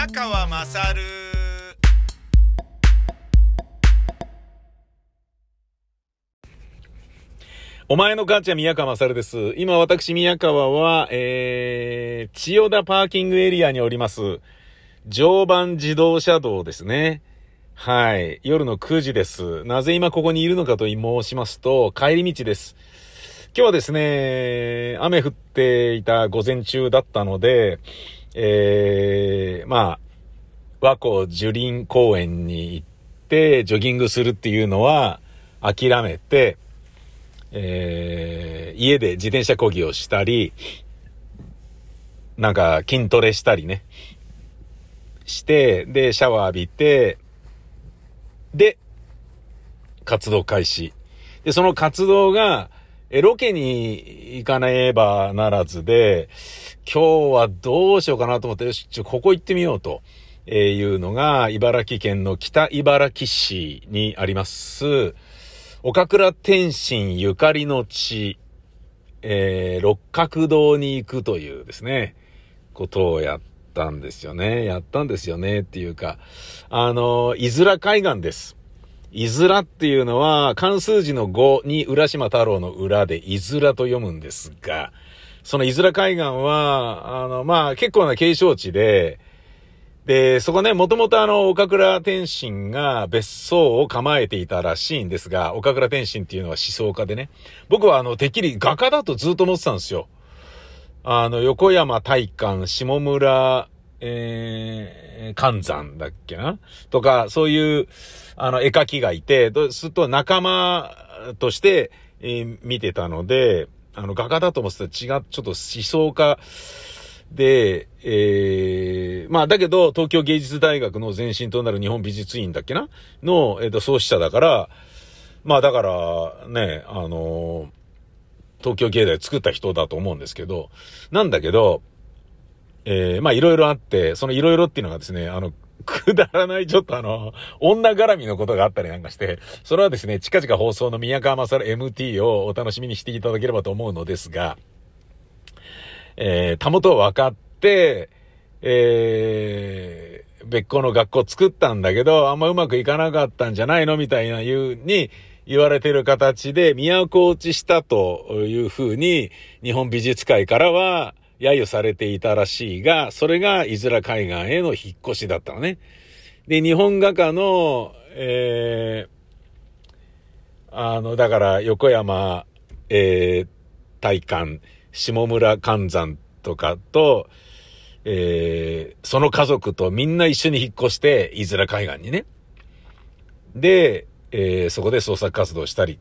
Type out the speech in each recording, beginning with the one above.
宮川まさるお前の母ちゃん宮川勝です。今私宮川は、えー、千代田パーキングエリアにおります。常磐自動車道ですね。はい。夜の9時です。なぜ今ここにいるのかと申しますと、帰り道です。今日はですね、雨降っていた午前中だったので、えー、まあ、和光樹林公園に行って、ジョギングするっていうのは諦めて、えー、家で自転車漕ぎをしたり、なんか筋トレしたりね、して、で、シャワー浴びて、で、活動開始。で、その活動が、え、ロケに行かねばならずで、今日はどうしようかなと思って、よし、ちょ、ここ行ってみようと。えいうのが、茨城県の北茨城市にあります、岡倉天心ゆかりの地、えー、六角堂に行くというですね、ことをやったんですよね。やったんですよねっていうか、あの、伊豆海岸です。伊豆っていうのは、関数字の5に浦島太郎の裏で伊豆と読むんですが、その伊豆海岸は、あの、まあ、結構な景勝地で、で、そこね、もともとあの、岡倉天心が別荘を構えていたらしいんですが、岡倉天心っていうのは思想家でね。僕はあの、てっきり画家だとずっと思ってたんですよ。あの、横山大観、下村、えー、関山だっけな？とか、そういう、あの、絵描きがいて、とすると仲間として、えー見てたので、あの、画家だと思ってたら違う、ちょっと思想家、で、えー、まあだけど、東京芸術大学の前身となる日本美術院だっけな？の、えっ、と、創始者だから、まあだから、ね、あの東京芸大作った人だと思うんですけど、なんだけど、えー、まあいろいろあって、そのいろいろっていうのがですね、あの、くだらないちょっとあの、女絡みのことがあったりなんかして、それはですね、近々放送の宮川勝 MT をお楽しみにしていただければと思うのですが、えー、たもと分かって、えー、別個の学校作ったんだけど、あんまうまくいかなかったんじゃないのみたいな言うに、言われてる形で都落ちしたというふうに、日本美術界からは揶揄されていたらしいが、それが伊豆海岸への引っ越しだったのね。で、日本画家の、えー、あの、だから横山、えー、大観、下村関山とかと、えー、その家族とみんな一緒に引っ越して、伊豆海岸にね。で、えーそこで創作活動したり。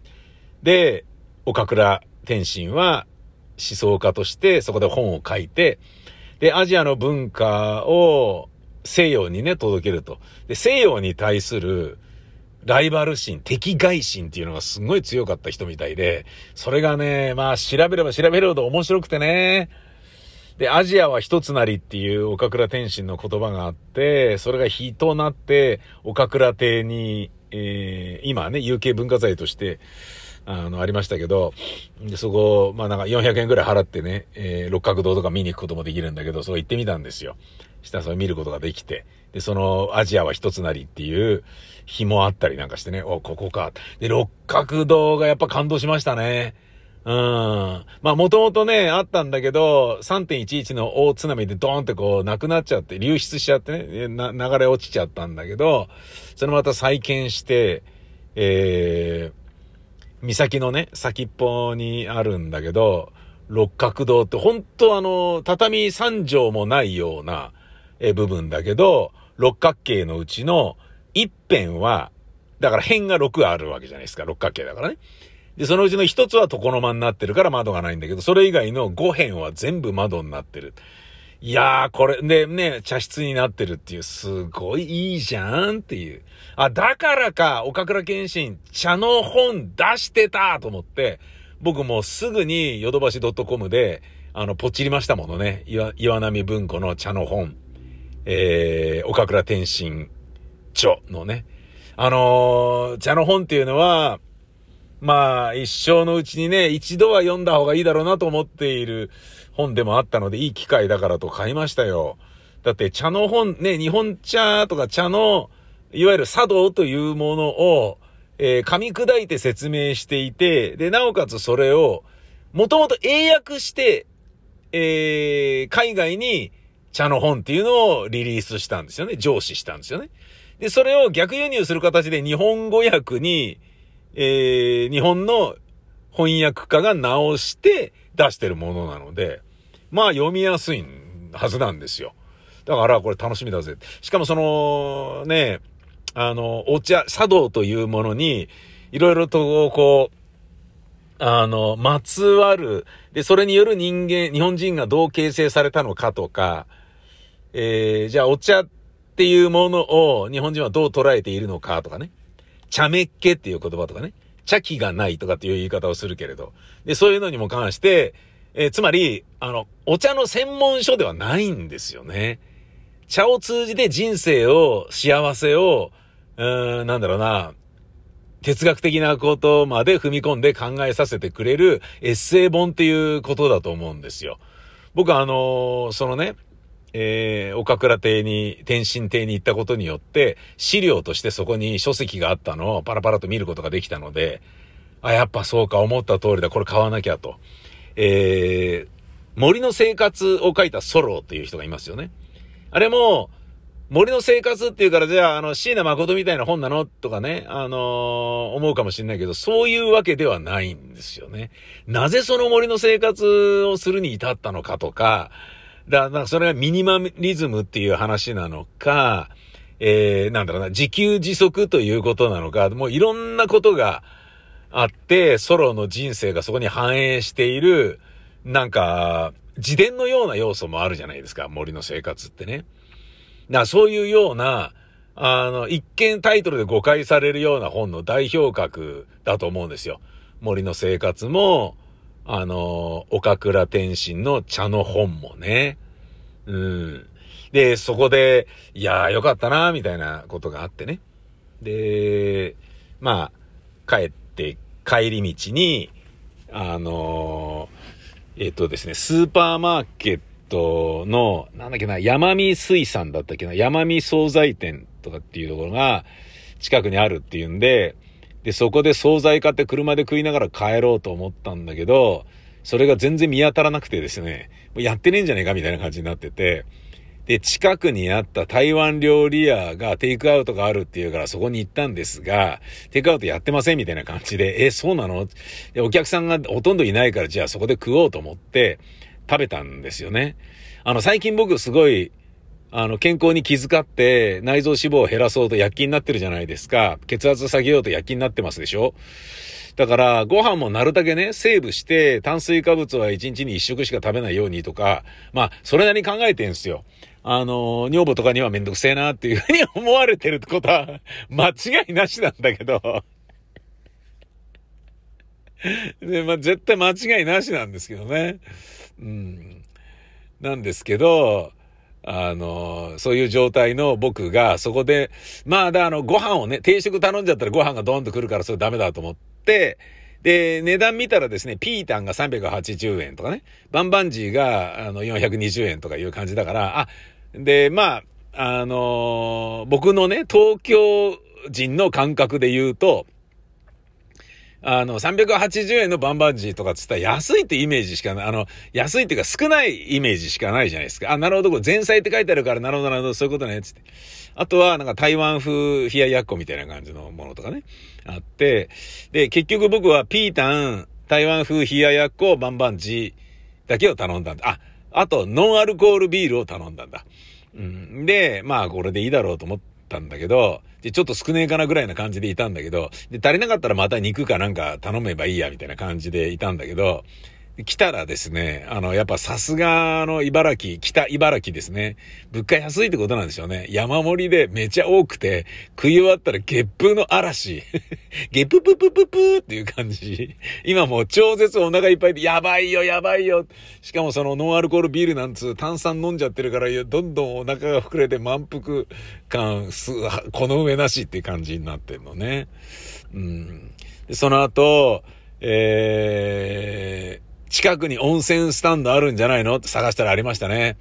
で、岡倉天心は思想家としてそこで本を書いて、で、アジアの文化を西洋にね、届けると。で、西洋に対するライバル心、敵外心っていうのがすごい強かった人みたいで、それがね、まあ調べれば調べるほど面白くてね。で、アジアは一つなりっていう岡倉天心の言葉があって、それが火となって、岡倉邸に、えー、今ね、有形文化財として、あの、ありましたけど、で、そこ、まあなんか400円ぐらい払ってね、えー、六角堂とか見に行くこともできるんだけど、そこ行ってみたんですよ。したらそれ見ることができて、で、その、アジアは一つなりっていう日もあったりなんかしてね、お、ここか。で、六角堂がやっぱ感動しましたね。うん。まあ、もともとね、あったんだけど、3.11の大津波でドーンってこう、なくなっちゃって、流出しちゃってね、流れ落ちちゃったんだけど、それまた再建して、えー、岬のね、先っぽにあるんだけど、六角堂って本当あの、畳3畳もないような、え部分だけど、六角形のうちの一辺は、だから辺が6あるわけじゃないですか、六角形だからね。で、そのうちの一つは床の間になってるから窓がないんだけど、それ以外の5辺は全部窓になってる。いやー、これ、で、ね、茶室になってるっていう、すごいいいじゃんっていう。あ、だからか、岡倉健信、茶の本出してたと思って、僕もすぐにヨドバシ .com で、あの、ポチりましたものね。岩、岩波文庫の茶の本。えー、岡倉天心著のね。あのー茶の本っていうのは、まあ、一生のうちにね、一度は読んだ方がいいだろうなと思っている本でもあったので、いい機会だからと買いましたよ。だって茶の本、ね、日本茶とか茶の、いわゆる茶道というものを、えー、噛み砕いて説明していて、で、なおかつそれを、もともと英訳して、えー、海外に茶の本っていうのをリリースしたんですよね。上司したんですよね。で、それを逆輸入する形で日本語訳に、えー、日本の翻訳家が直して出してるものなので、まあ読みやすいはずなんですよ。だからこれ楽しみだぜ。しかもその、ね、あの、お茶、茶道というものに、いろいろとこう、あの、まつわる、で、それによる人間、日本人がどう形成されたのかとか、えー、じゃあお茶っていうものを日本人はどう捉えているのかとかね。茶めっ気っていう言葉とかね。茶気がないとかっていう言い方をするけれど。で、そういうのにも関して、えー、つまり、あの、お茶の専門書ではないんですよね。茶を通じて人生を、幸せを、うーん、なんだろうな、哲学的なことまで踏み込んで考えさせてくれるエッセイ本っていうことだと思うんですよ。僕はあのそのね、えー、岡倉邸に、天津邸に行ったことによって、資料としてそこに書籍があったのをパラパラと見ることができたので、あ、やっぱそうか、思った通りだ、これ買わなきゃと。えー、森の生活を書いたソロっていう人がいますよね。あれも、森の生活っていうから、じゃあ、あの、椎名誠みたいな本なの？とかね、あのー、思うかもしれないけど、そういうわけではないんですよね。なぜその森の生活をするに至ったのかとか、だから、それがミニマリズムっていう話なのか、えー、なんだろうな、自給自足ということなのか、もういろんなことがあって、ソロの人生がそこに反映している、なんか、自伝のような要素もあるじゃないですか、森の生活ってね。だそういうような、あの、一見タイトルで誤解されるような本の代表格だと思うんですよ。森の生活も、あの、岡倉天心の茶の本もね。うん。で、そこで、いやーよかったなーみたいなことがあってね。で、まあ、帰って、帰り道に、あのー、えっ、とですね、スーパーマーケットの、なんだっけな、山見水産だったっけな、山見惣菜店とかっていうところが近くにあるっていうんで、で、そこで惣菜買って車で食いながら帰ろうと思ったんだけど、それが全然見当たらなくてですね、もうやってねえんじゃねえかみたいな感じになってて、で、近くにあった台湾料理屋がテイクアウトがあるっていうからそこに行ったんですが、テイクアウトやってませんみたいな感じで、え、そうなの、お客さんがほとんどいないからじゃあそこで食おうと思って食べたんですよね。あの、最近僕すごい、あの、健康に気遣って内臓脂肪を減らそうと躍起になってるじゃないですか。血圧下げようと躍起になってますでしょだから、ご飯もなるだけね、セーブして、炭水化物は1日に1食しか食べないようにとか、まあ、それなりに考えてんすよ。あの、女房とかにはめんどくせえなっていうふうに思われてるってことは、間違いなしなんだけど。で、まあ、絶対間違いなしなんですけどね。うん。なんですけど、あの、そういう状態の僕が、そこで、まあ、だ、あの、ご飯をね、定食頼んじゃったらご飯がドーンと来るからそれダメだと思って、で、値段見たらですね、ピータンが380円とかね、バンバンジーが、あの、420円とかいう感じだから、あ、で、まあ、あの僕のね、東京人の感覚で言うと、あの、380円のバンバンジーとかって言ったら安いってイメージしかない。あの、安いっていうか少ないイメージしかないじゃないですか。あ、なるほど、これ前菜って書いてあるから、なるほど、なるほど、そういうことね、つって。あとは、なんか台湾風冷ややっこみたいな感じのものとかね、あって、で、結局僕はピータン、台湾風冷ややっこ、バンバンジーだけを頼んだんだ。あ、あと、ノンアルコールビールを頼んだんだ。うん。で、まあ、これでいいだろうと思ってったんだけど、で、ちょっと少ねえかなぐらいな感じでいたんだけど、で、足りなかったらまた肉かなんか頼めばいいや、みたいな感じでいたんだけど、来たらですね、あの、やっぱさすがの茨城、北茨城ですね。物価安いってことなんでしょうね。山盛りでめちゃ多くて、食い終わったらゲップの嵐。ゲップププププっていう感じ。今もう超絶お腹いっぱいで、やばいよ、やばいよ。しかもそのノンアルコールビールなんつう炭酸飲んじゃってるから、どんどんお腹が膨れて満腹感す、この上なしっていう感じになってんのね。うん。その後、えー、近くに温泉スタンドあるんじゃないの？って探したらありましたね。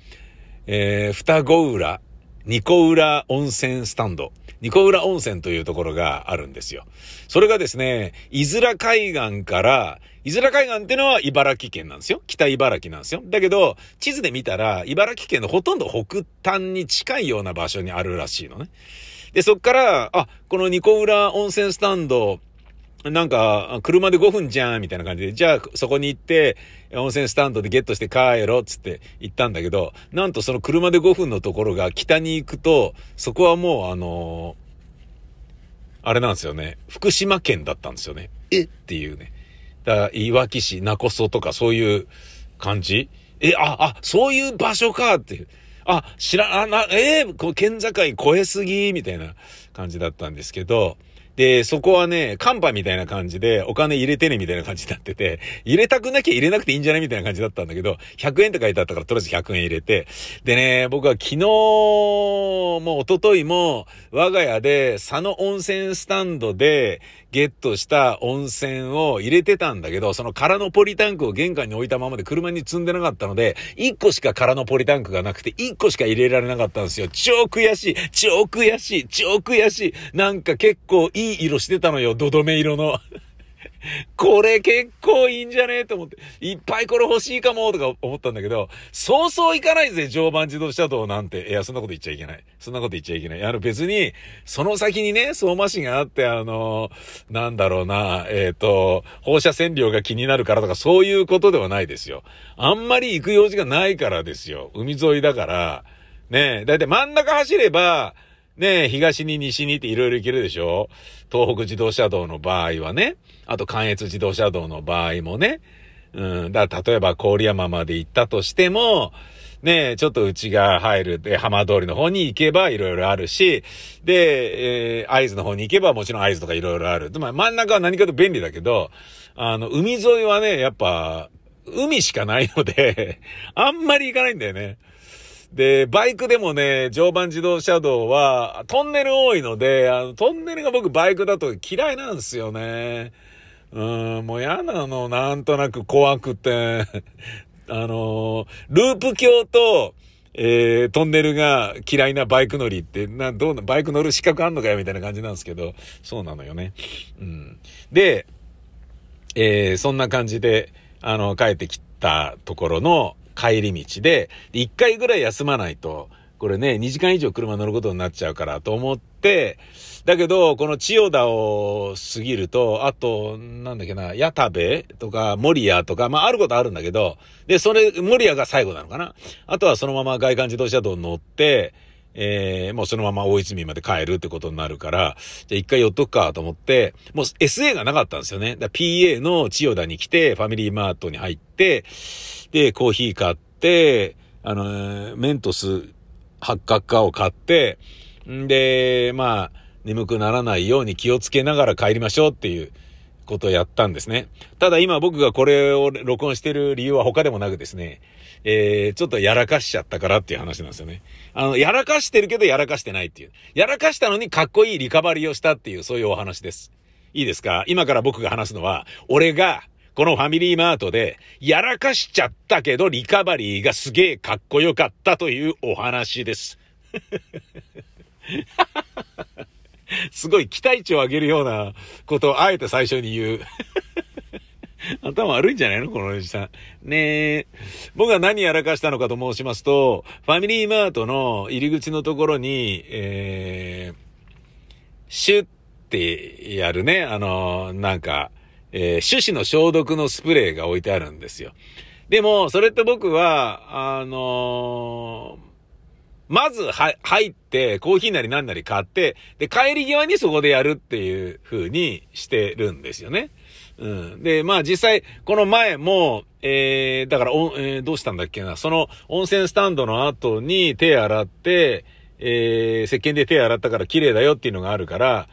えー、双子浦、ニコ浦温泉スタンド。ニコ浦温泉というところがあるんですよ。それがですね、伊豆海岸から、伊豆海岸っていうのは茨城県なんですよ。北茨城なんですよ。だけど、地図で見たら、茨城県のほとんど北端に近いような場所にあるらしいのね。で、そっから、あ、このニコ浦温泉スタンド、なんか、車で5分じゃん、みたいな感じで、じゃあそこに行って、温泉スタンドでゲットして帰ろう、つって行ったんだけど、なんとその車で5分のところが北に行くと、そこはもうあのー、あれなんですよね。福島県だったんですよね。え？っていうね。だから、いわき市、なこそとかそういう感じ？え、あ、あ、そういう場所かっていう。あ、知ら、あ、な、えー、こう、県境越えすぎみたいな感じだったんですけど、で、そこはね、カンパみたいな感じで、お金入れてねみたいな感じになってて、入れたくなきゃ入れなくていいんじゃないみたいな感じだったんだけど、100円って書いてあったから、とりあえず100円入れて、でね、僕は昨日も一昨日も、我が家で佐野温泉スタンドでゲットした温泉を入れてたんだけど、その空のポリタンクを玄関に置いたままで車に積んでなかったので、1個しか空のポリタンクがなくて、1個しか入れられなかったんですよ。超悔しい超悔しい超悔しいなんか結構いいい色してたのよ、ドドメ色の。これ結構いいんじゃね？えと思って、いっぱいこれ欲しいかもとか思ったんだけど、そうそういかないぜ、常磐自動車道なんて。いや、そんなこと言っちゃいけない。そんなこと言っちゃいけない。あの別に、その先にね、相馬市があって、あの、なんだろうな、えっ、ー、と、放射線量が気になるからとか、そういうことではないですよ。あんまり行く用事がないからですよ。海沿いだから、ねえ、だいたい真ん中走れば、ねえ、東に西にっていろいろ行けるでしょ？東北自動車道の場合はね。あと関越自動車道の場合もね。うん。だから例えば郡山まで行ったとしても、ねえ、ちょっと内が入るで、浜通りの方に行けばいろいろあるし、で、えー、合図の方に行けばもちろん合図とかいろいろある。まあ真ん中は何かと便利だけど、あの、海沿いはね、やっぱ、海しかないので あんまり行かないんだよね。で、バイクでもね、常磐自動車道は、トンネル多いので、あの、トンネルが僕バイクだと嫌いなんですよね。うん、もう嫌なの、なんとなく怖くて。あの、ループ橋と、えー、トンネルが嫌いなバイク乗りって、な、どうな、バイク乗る資格あんのかよみたいな感じなんですけど、そうなのよね。うん。で、えー、そんな感じで、あの、帰ってきたところの、帰り道で、1回ぐらい休まないと、これね、2時間以上車乗ることになっちゃうからと思って、だけど、この千代田を過ぎると、あと、なんだっけな、矢田部とか、守屋とか、まあ、あることあるんだけど、で、それ、守屋が最後なのかな。あとはそのまま外環自動車道に乗って、えー、もうそのまま大泉まで帰るってことになるから、じゃあ一回寄っとくかと思って、もう SA がなかったんですよね。だ PA の千代田に来て、ファミリーマートに入って、で、コーヒー買って、あの、メントス八角化を買って、んで、まあ、眠くならないように気をつけながら帰りましょうっていうことをやったんですね。ただ今僕がこれを録音してる理由は他でもなくですね、えー、ちょっとやらかしちゃったからっていう話なんですよね。あの、やらかしてるけどやらかしてないっていう。やらかしたのにかっこいいリカバリーをしたっていう、そういうお話です。いいですか？今から僕が話すのは、俺が、このファミリーマートで、やらかしちゃったけど、リカバリーがすげえかっこよかったというお話です。すごい期待値を上げるようなことをあえて最初に言う。頭悪いんじゃないのこのおじさん。ねえ。僕が何やらかしたのかと申しますと、ファミリーマートの入り口のところに、えー、シュってやるね、あの、なんか、えー、手指の消毒のスプレーが置いてあるんですよ。でも、それって僕は、あのー、まず、は、入って、コーヒーなり何なり買って、で、帰り際にそこでやるっていう風にしてるんですよね。うん。で、まあ実際、この前も、えー、だから、おえー、どうしたんだっけな、その温泉スタンドの後に手洗って、えー、石鹸で手洗ったから綺麗だよっていうのがあるから、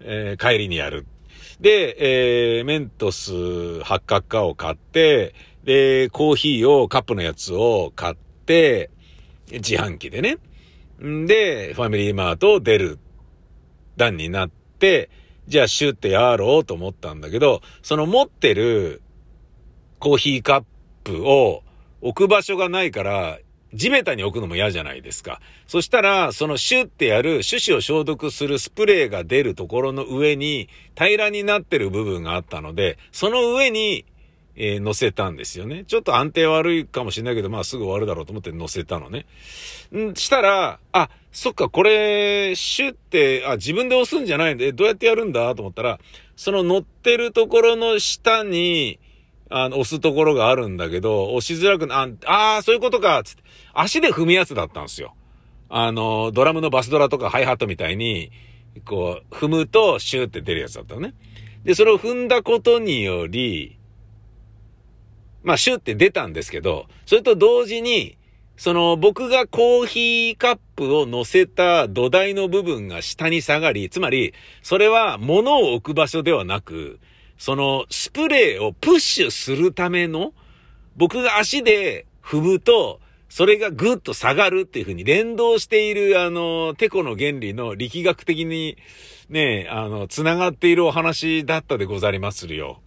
えー、帰りにやる。で、えー、メントス八角化を買って、で、コーヒーを、カップのやつを買って、自販機でね。んで、ファミリーマートを出る段になって、じゃあシュってやろうと思ったんだけど、その持ってるコーヒーカップを置く場所がないから、地べたに置くのも嫌じゃないですか。そしたら、そのシュってやる、手指を消毒するスプレーが出るところの上に、平らになってる部分があったので、その上に、えー、乗せたんですよね。ちょっと安定悪いかもしれないけど、まあすぐ終わるだろうと思って乗せたのね。んしたら、あ、そっか、これ、シュって、あ、自分で押すんじゃないんで、どうやってやるんだ？と思ったら、その乗ってるところの下に、あの、押すところがあるんだけど、押しづらくな、ああ、そういうことか、つって。足で踏むやつだったんですよ。あの、ドラムのバスドラとかハイハットみたいに、こう、踏むとシューって出るやつだったのね。で、それを踏んだことにより、まあ、シュって出たんですけど、それと同時に、その僕がコーヒーカップを乗せた土台の部分が下に下がり、つまり、それは物を置く場所ではなく、そのスプレーをプッシュするための、僕が足で踏むと、それがぐっと下がるっていう風に連動している、あの、テコの原理の力学的にね、あの、繋がっているお話だったでござりまするよ。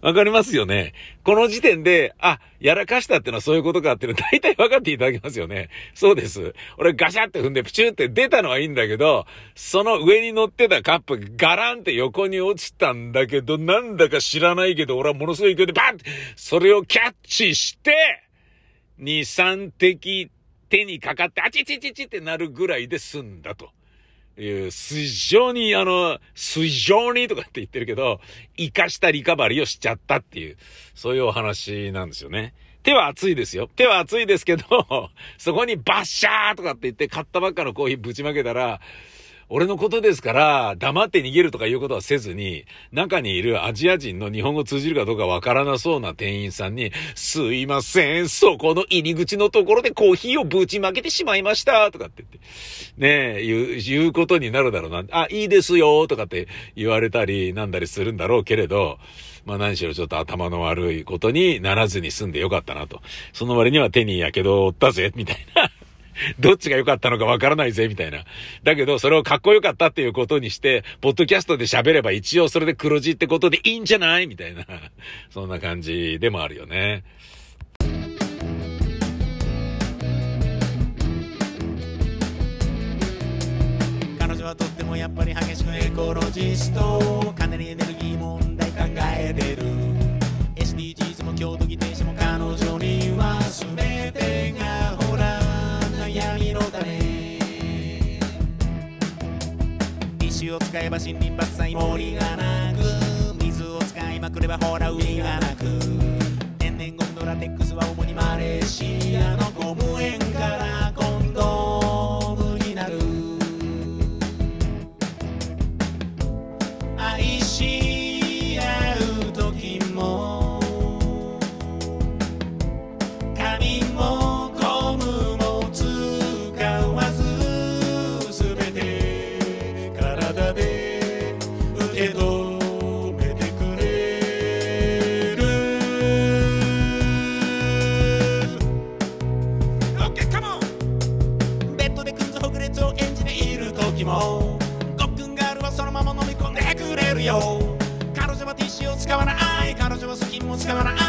わかりますよね。この時点で、あ、やらかしたってのはそういうことかっていうの 大体分かっていただけますよね。そうです。俺ガシャって踏んでプチューって出たのはいいんだけど、その上に乗ってたカップガランって横に落ちたんだけど、なんだか知らないけど、俺はものすごい勢いでバンって、それをキャッチして、2、3滴手にかかって、あちちちちってなるぐらいで済んだと。いう、非常にあの、非常にとかって言ってるけど、生かしたリカバリーをしちゃったっていう、そういうお話なんですよね。手は熱いですよ。手は熱いですけど、そこにバッシャーとかって言って買ったばっかのコーヒーぶちまけたら、俺のことですから、黙って逃げるとかいうことはせずに、中にいるアジア人の日本語通じるかどうかわからなそうな店員さんに、すいません、そこの入り口のところでコーヒーをぶちまけてしまいました、とかって言って、ねえ、言う、言うことになるだろうな。あ、いいですよ、とかって言われたり、なんだりするんだろうけれど、まあ何しろちょっと頭の悪いことにならずに済んでよかったなと。その割には手にやけどを負ったぜ、みたいな。どっちが良かったのかわからないぜ、みたいな。だけど、それをかっこよかったっていうことにして、ポッドキャストで喋れば一応それで黒字ってことでいいんじゃない？みたいな。そんな感じでもあるよね。彼女はとってもやっぱり激しくエコロジストかなりエネルギー問題考えてる SDGs も郷土議定書も彼女には全てがを使えば森林伐採森がなく水を使いまくればほら海がなく。天然ゴムのラテックスは主にマレーシアのゴム園から。のまま飲み込んでくれるよ。彼女はティッシュを使わない。彼女はスキンも使わない。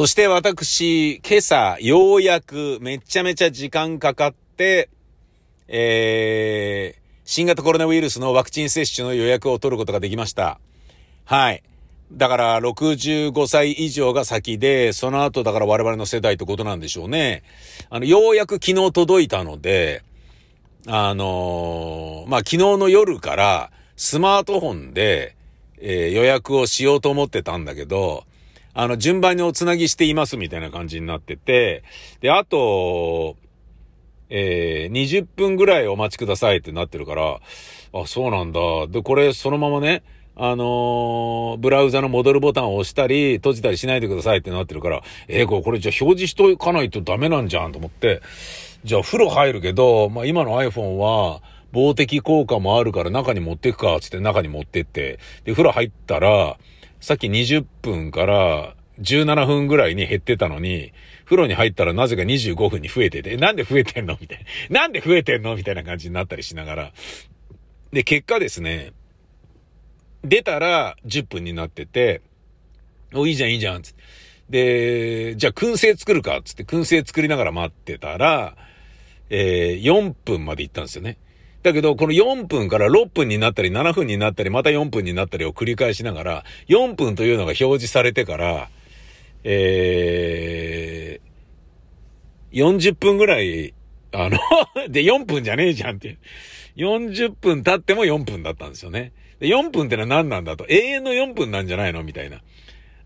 そして私、今朝、ようやくめちゃめちゃ時間かかって、えー、新型コロナウイルスのワクチン接種の予約を取ることができました。はい。だから、65歳以上が先で、その後だから我々の世代ってことなんでしょうね。あの、ようやく昨日届いたので、あのーまあ、昨日の夜からスマートフォンで、えー予約をしようと思ってたんだけど、あの、順番におつなぎしていますみたいな感じになってて、で、あと、えー、20分ぐらいお待ちくださいってなってるから、あ、そうなんだ。で、これそのままね、あのー、ブラウザの戻るボタンを押したり、閉じたりしないでくださいってなってるから、えー、これ、じゃあ表示しとかないとダメなんじゃんと思って、じゃあ風呂入るけど、まあ今の iPhone は、防滴効果もあるから中に持っていくか、つって中に持ってって、で、風呂入ったら、さっき20分から17分ぐらいに減ってたのに、風呂に入ったらなぜか25分に増えてて、なんで増えてんの？みたいな。なんで増えてんの？みたいな感じになったりしながら。で、結果ですね、出たら10分になってて、お、いいじゃん、いいじゃん、つって。で、じゃあ燻製作るか、つって燻製作りながら待ってたら、えー、4分まで行ったんですよね。だけど、この4分から6分になったり、7分になったり、また4分になったりを繰り返しながら、4分というのが表示されてから、えー、40分ぐらい、あの で、4分じゃねえじゃんっていう。40分経っても4分だったんですよね。で4分ってのは何なんだと。永遠の4分なんじゃないのみたいな。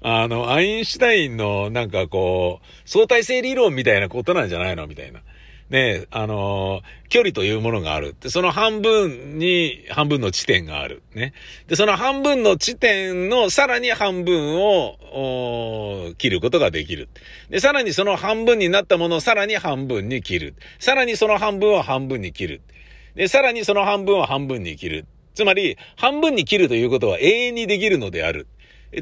あの、アインシュタインのなんかこう、相対性理論みたいなことなんじゃないのみたいな。ね、あのー、距離というものがある。で、その半分に半分の地点がある。ね。で、その半分の地点のさらに半分を、切ることができる。で、さらにその半分になったものをさらに半分に切る。さらにその半分を半分に切る。で、さらにその半分を半分に切る。つまり、半分に切るということは永遠にできるのである。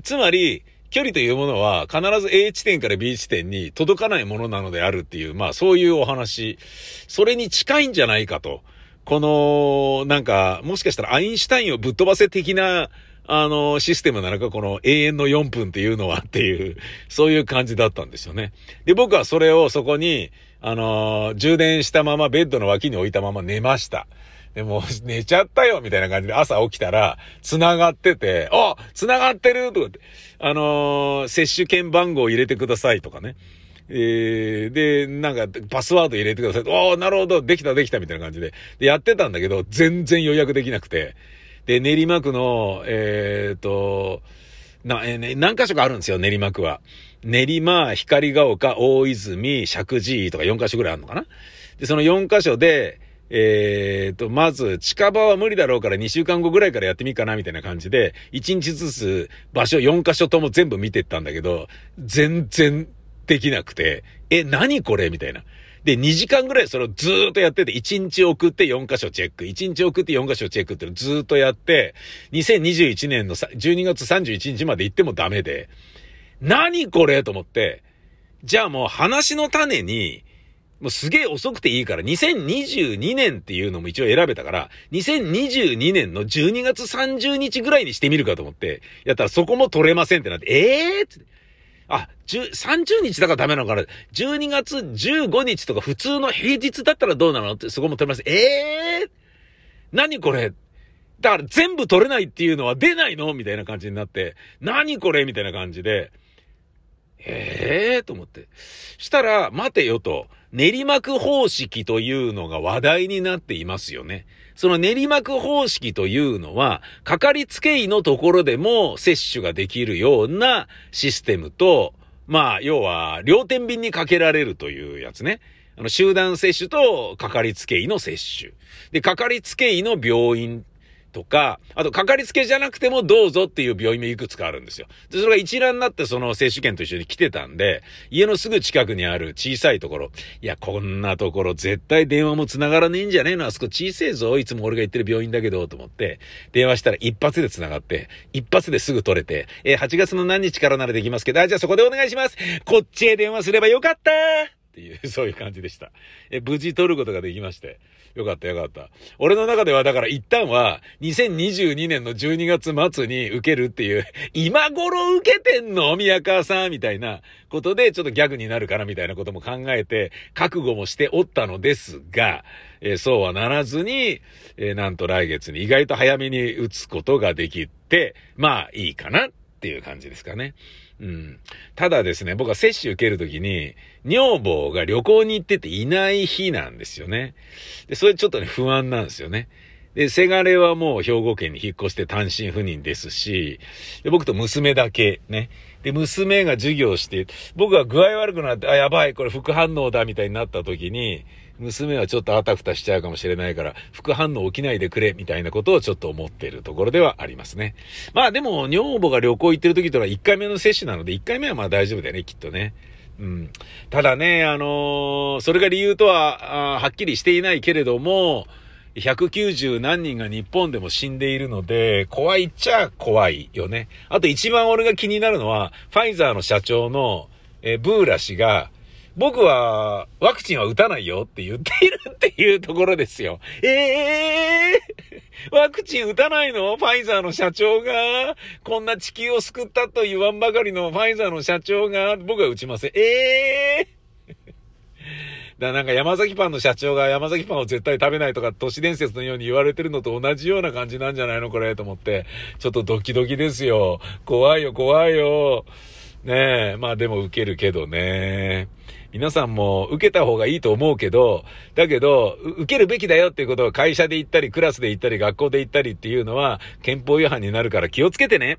つまり、距離というものは必ず A 地点から B 地点に届かないものなのであるっていう、まあそういうお話。それに近いんじゃないかと。この、なんか、もしかしたらアインシュタインをぶっ飛ばせ的な、あの、システムなのか、この永遠の4分っていうのはっていう、そういう感じだったんですよね。で、僕はそれをそこに、あの、充電したままベッドの脇に置いたまま寝ました。でも、寝ちゃったよみたいな感じで朝起きたら、繋がってて、あ繋がってるとかって、あのー、接種券番号入れてくださいとかね。えー、で、なんか、パスワード入れてください。おー、なるほど、できたできたみたいな感じで。で、やってたんだけど、全然予約できなくて。で、練馬区の、えーと、な、えー、ね、何箇所かあるんですよ、練馬区は。練馬、光が丘、大泉、石神井とか4箇所ぐらいあるのかなで、その4箇所で、えー、と、まず、近場は無理だろうから2週間後ぐらいからやってみっかな、みたいな感じで、1日ずつ場所4箇所とも全部見てったんだけど、全然できなくて、え、何これ？みたいな。で、2時間ぐらいそれをずーっとやってて、1日送って4箇所チェック、1日送って4箇所チェックってずーっとやって、2021年の12月31日まで行ってもダメで、何これ？と思って、じゃあもう話の種に、もうすげえ遅くていいから、2022年っていうのも一応選べたから、2022年の12月30日ぐらいにしてみるかと思って、やったらそこも取れませんってなって、ええー、って。あ、30日だからダメなのかな ?12 月15日とか普通の平日だったらどうなの？ってそこも取れません。ええー、何これ？だから全部取れないっていうのは出ないの？みたいな感じになって、何これ？みたいな感じで、ええー、と思って。したら、待てよと、練馬区方式というのが話題になっていますよね。その練馬区方式というのは、かかりつけ医のところでも接種ができるようなシステムと、まあ、要は、両天秤にかけられるというやつね。あの、集団接種とかかりつけ医の接種。で、かかりつけ医の病院とか、あと、かかりつけじゃなくてもどうぞっていう病院もいくつかあるんですよ。で、それが一覧になってその接種券と一緒に来てたんで、家のすぐ近くにある小さいところ、いや、こんなところ絶対電話も繋がらねえんじゃねえの。あそこ小せえぞ、いつも俺が行ってる病院だけど、と思って、電話したら一発で繋がって、一発ですぐ取れて、えー、8月の何日からならできますけど、あ、じゃあそこでお願いします。こっちへ電話すればよかったっていう、そういう感じでした。え、無事取ることができまして。よかったよかった。俺の中ではだから一旦は2022年の12月末に受けるっていう、今頃受けてんの？宮川さんみたいなことでちょっとギャグになるかなみたいなことも考えて覚悟もしておったのですが、えー、そうはならずに、えー、なんと来月に意外と早めに打つことができて、まあいいかなっていう感じですかね。うん。ただですね、僕は接種受けるときに、女房が旅行に行ってていない日なんですよね。で、それちょっとね、不安なんですよね。で、せがれはもう兵庫県に引っ越して単身赴任ですし、で、僕と娘だけね。で、娘が授業して、僕が具合悪くなって、あ、やばい、これ副反応だ、みたいになった時に、娘はちょっとあたふたしちゃうかもしれないから、副反応起きないでくれ、みたいなことをちょっと思っているところではありますね。まあでも、女房が旅行行ってる時とは1回目の接種なので、1回目はまあ大丈夫だよね、きっとね。うん。ただね、あのー、それが理由とは、はっきりしていないけれども、190何人が日本でも死んでいるので、怖いっちゃ怖いよね。あと一番俺が気になるのは、ファイザーの社長の、えブーラ氏が、僕はワクチンは打たないよって言っているっていうところですよ。ええー、ワクチン打たないの？ファイザーの社長が、こんな地球を救ったと言わんばかりの？ファイザーの社長が、僕は打ちません。ええーだなんか山崎パンの社長が山崎パンを絶対食べないとか都市伝説のように言われてるのと同じような感じなんじゃないのこれ？と思って。ちょっとドキドキですよ。怖いよ、怖いよ。ねえ、まあでも受けるけどね。皆さんも受けた方がいいと思うけど、だけど、受けるべきだよっていうことを会社で言ったり、クラスで言ったり、学校で言ったりっていうのは、憲法違反になるから気をつけてね。